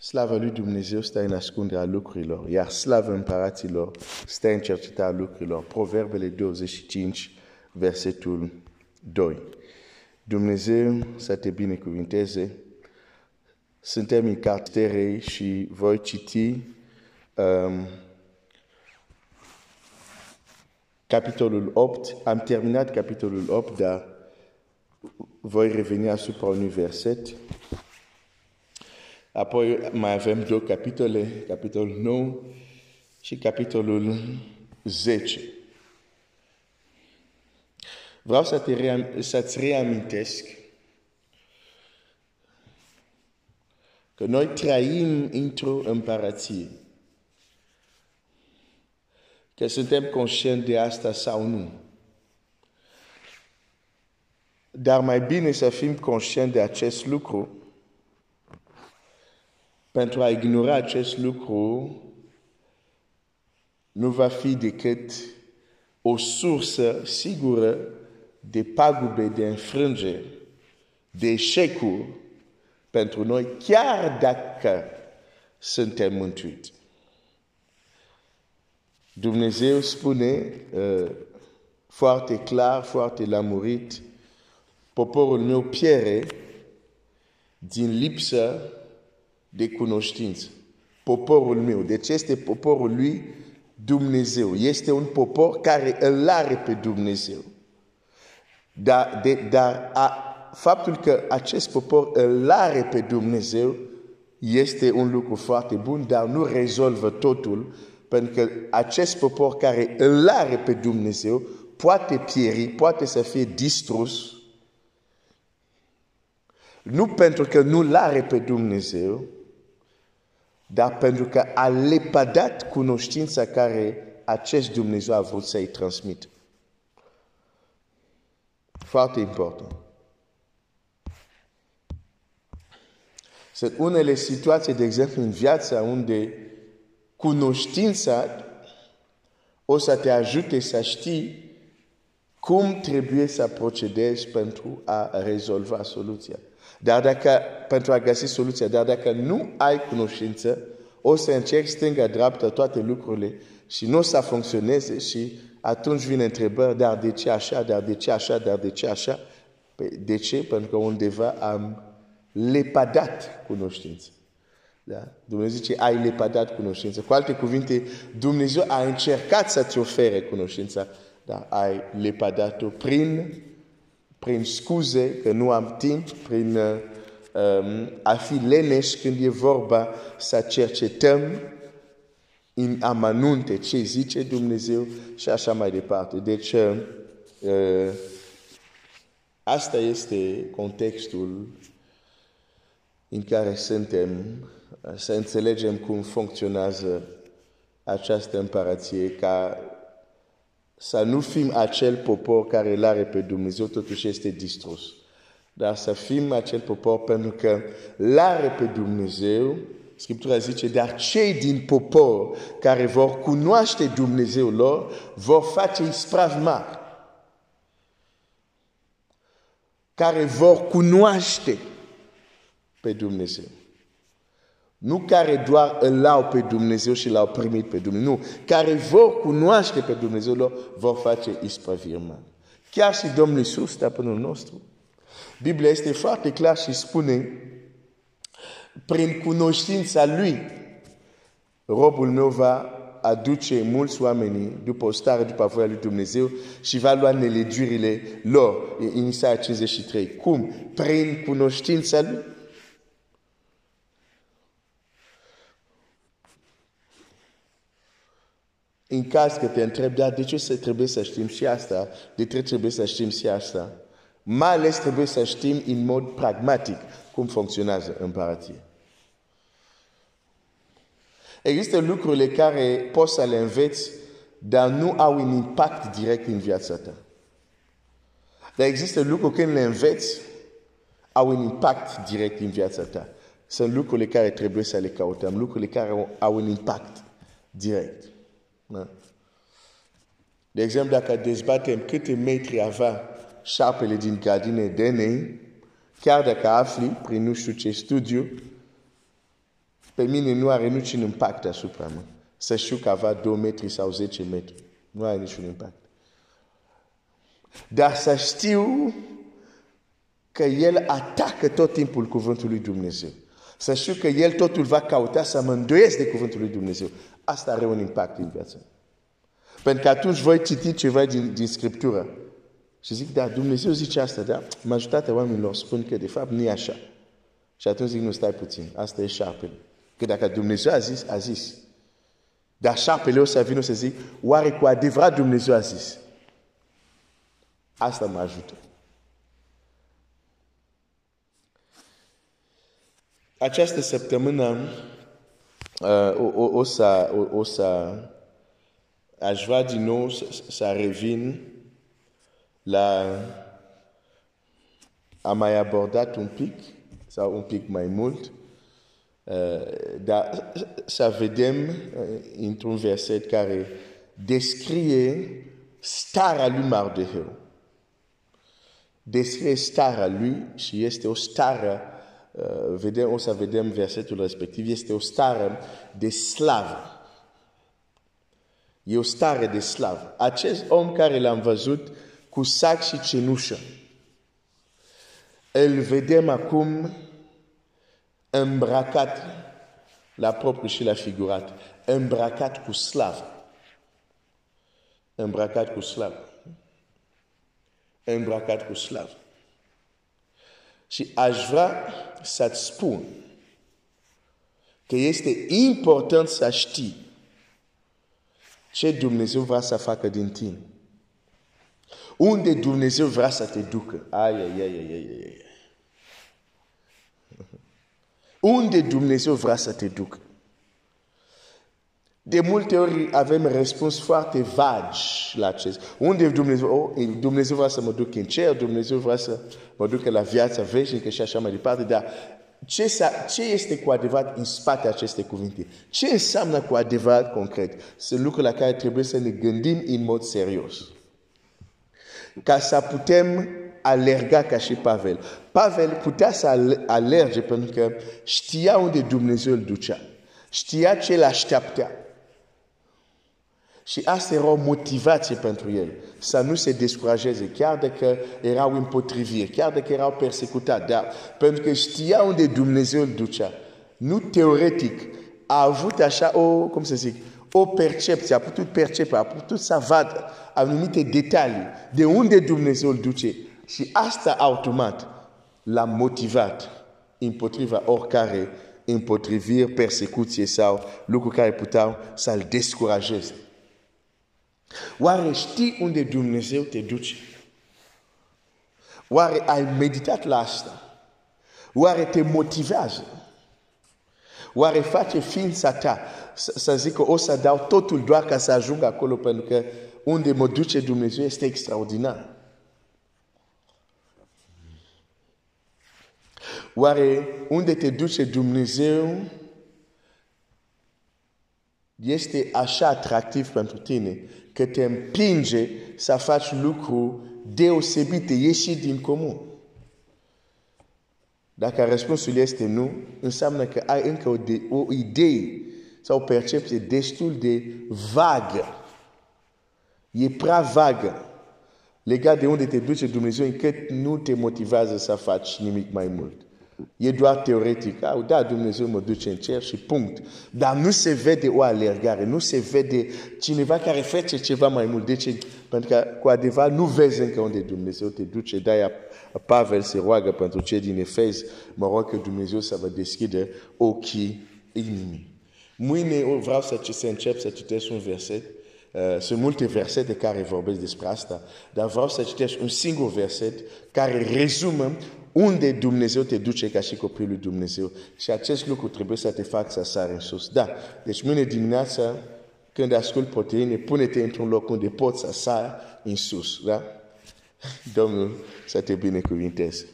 Slava lui Dumnezeu stă în ascunderea lucrurilor, iar slava împăraților stă în cercetarea lucrurilor. Proverbele 25, versetul 2. Dumnezeu să te binecuvinteze. Suntem în carterei și voi citi um, capitolul 8. Am terminat capitolul 8, dar voi reveni asupra unui verset. Apoi mai avem două capitole, capitolul 9 și capitolul 10. Vreau să te ream, să-ți reamintesc că noi trăim într-o împărăție. Că suntem conștienți de asta sau nu. Dar mai bine să fim conștienți de acest lucru pentru a ignora acest lucru nu va fi decât o sursă sigură de pagube, de înfrângeri, de eșecuri pentru noi, chiar dacă suntem mântuiți. Dumnezeu spune uh, foarte clar, foarte lamurit, poporul meu piere din lipsă de cunoștință. Poporul meu. Deci este poporul lui Dumnezeu. Este un popor care îl are pe Dumnezeu. Dar, de, dar a, faptul că acest popor îl are pe Dumnezeu este un lucru foarte bun, dar nu rezolvă totul, pentru că acest popor care îl are pe Dumnezeu poate pieri, poate să fie distrus, nu pentru că nu l are pe Dumnezeu, dar pentru că a lepădat cunoștința care acest Dumnezeu a vrut să-i transmit. Foarte important. Sunt unele situații, de exemplu, în viața unde cunoștința o să te ajute să știi cum trebuie să procedezi pentru a rezolva soluția. Dar dacă, pentru a găsi soluția, dar dacă nu ai cunoștință, o să încerci stânga, dreapta, toate lucrurile și nu o să funcționeze și atunci vine întrebări, dar de ce așa, dar de ce așa, dar de ce așa? Păi, de ce? Pentru că undeva am lepadat cunoștință. Da? Dumnezeu zice, ai lepadat cunoștință. Cu alte cuvinte, Dumnezeu a încercat să-ți ofere cunoștința, dar ai lepadat-o prin prin scuze că nu am timp, prin um, a fi leneș când e vorba să cercetăm în amanunte ce zice Dumnezeu și așa mai departe. Deci, uh, asta este contextul în care suntem, să înțelegem cum funcționează această împărăție, ca să nu fim acel popor care îl are pe Dumnezeu, totuși este distrus. Dar să fim acel popor pentru că îl are pe Dumnezeu, Scriptura zice, dar cei din popor care vor cunoaște Dumnezeu lor, vor face isprav mari. Care vor cunoaște pe Dumnezeu. Nu care doar îl au pe Dumnezeu și l-au primit pe Dumnezeu. Nu, care vor cunoaște pe Dumnezeu lor, vor face ispravirman. Chiar și Domnul Iisus, stăpânul nostru. Biblia este foarte clar și spune, prin cunoștința Lui, robul meu va aduce mulți oameni după o stare, după voia lui Dumnezeu și va lua nelegiurile lor. În Isaia 53. Cum? Prin cunoștința Lui. În caz că te întreb, dar de ce să trebuie să știm și asta? De ce trebuie să știm și asta? Mai ales trebuie să știm în mod pragmatic cum funcționează împărație. Există lucrurile care poți să le înveți, dar nu au un impact direct în viața ta. Dar există lucruri când le înveți, au un impact direct în viața ta. Sunt lucrurile care trebuie să le căutăm, lucrurile care au un impact direct. Da? De exemplu, dacă dezbatem câte metri avea șapele din grădine Denei, chiar dacă afli, prin nu știu ce studiu, pe mine nu are niciun impact asupra mea. Să știu că avea 2 metri sau 10 metri. Nu are niciun impact. Dar să știu că El atacă tot timpul cuvântul lui Dumnezeu. Să știu că El totul va cauta să mă îndoiesc de cuvântul lui Dumnezeu. Asta are un impact în viața. Pentru că atunci voi citi ceva din, din Scriptură. Și zic, da, Dumnezeu zice asta, da? Majoritatea oamenilor spun că de fapt nu e așa. Și atunci zic, nu, stai puțin, asta e șarpele. Că dacă Dumnezeu a zis, a zis. Dar șarpele o să vină să zic, oare cu adevărat Dumnezeu a zis? Asta mă ajută. Această săptămână uh, o, o, o, să, o, o să aș vrea din nou să, să revin la am mai abordat un pic sau un pic mai mult uh, dar să vedem uh, într-un verset care descrie starea lui Mardeheu. Descrie starea lui și este o stare uh, vedem, o să vedem versetul respectiv, este o stare de slavă. E o stare de slavă. Acest om care l-am văzut cu sac și cenușă, îl vedem acum îmbrăcat la propriu și la figurat, îmbrăcat cu slavă. Îmbrăcat cu slavă. Îmbrăcat cu slavă. Și aș vrea să-ți spun că este important să știi ce Dumnezeu vrea să facă din tine. Unde Dumnezeu vrea să te ducă. Ai, ai, ai, ai, ai, ai. Unde Dumnezeu vrea să te ducă. De multe ori avem răspuns foarte vagi la acest. Unde Dumnezeu, oh, Dumnezeu vrea să mă duc în cer, Dumnezeu vrea să mă duc la viața veșnică și așa mai departe, dar ce, ce este cu adevărat în spate aceste cuvinte? Ce înseamnă cu adevărat concret? Sunt lucruri la care trebuie să ne gândim în mod serios. Ca să putem alerga ca și Pavel. Pavel putea să alerge pentru că știa unde Dumnezeu îl ducea. Știa ce îl așteaptă. Și asta era o motivație pentru el, să nu se descurajeze, chiar dacă erau împotriviri, chiar dacă erau persecutat, dar pentru că știa unde Dumnezeu îl ducea. Nu teoretic, a avut așa o, cum să zic, o percepție, a putut percepe, a putut să vadă anumite detalii de unde Dumnezeu îl duce. Și asta automat l-a motivat împotriva oricare împotriviri, persecuție sau lucruri care puteau să-l descurajeze. Oare știi unde Dumnezeu te duce? Oare ai meditat la asta? Oare te motivează? Oare face ființa ta să zică o să dau totul doar ca să ajung acolo pentru că unde mă duce Dumnezeu este extraordinar? Oare unde te duce Dumnezeu este așa atractiv pentru tine că te împinge să faci lucruri deosebite, ieși din comun. Dacă răspunsul este nu, înseamnă că ai încă o, de, o idee sau o percepție destul de vagă. E prea vagă legat de unde te duce Dumnezeu încât nu te motivează să faci nimic mai mult. E doar teoretic. Ah, da, Dumnezeu mă duce în cer și punct. Dar nu se vede o alergare, nu se vede cineva care face ceva mai mult. De ce? Pentru că cu adevărat nu vezi încă unde Dumnezeu te duce. De-aia Pavel se roagă pentru cei din Efez, mă rog că Dumnezeu să vă deschide ochii inimii. Mâine vreau să, să încep să citesc un verset. Uh, sunt multe versete care vorbesc despre asta, dar vreau să citesc un singur verset care rezumă unde Dumnezeu te duce ca și copilul lui Dumnezeu. Și acest lucru trebuie să te facă să sari în sus. Da, deci mâine dimineața, când ascult proteine, pune-te într-un loc unde poți să sari în sus. Da? Domnul să te binecuvinteze.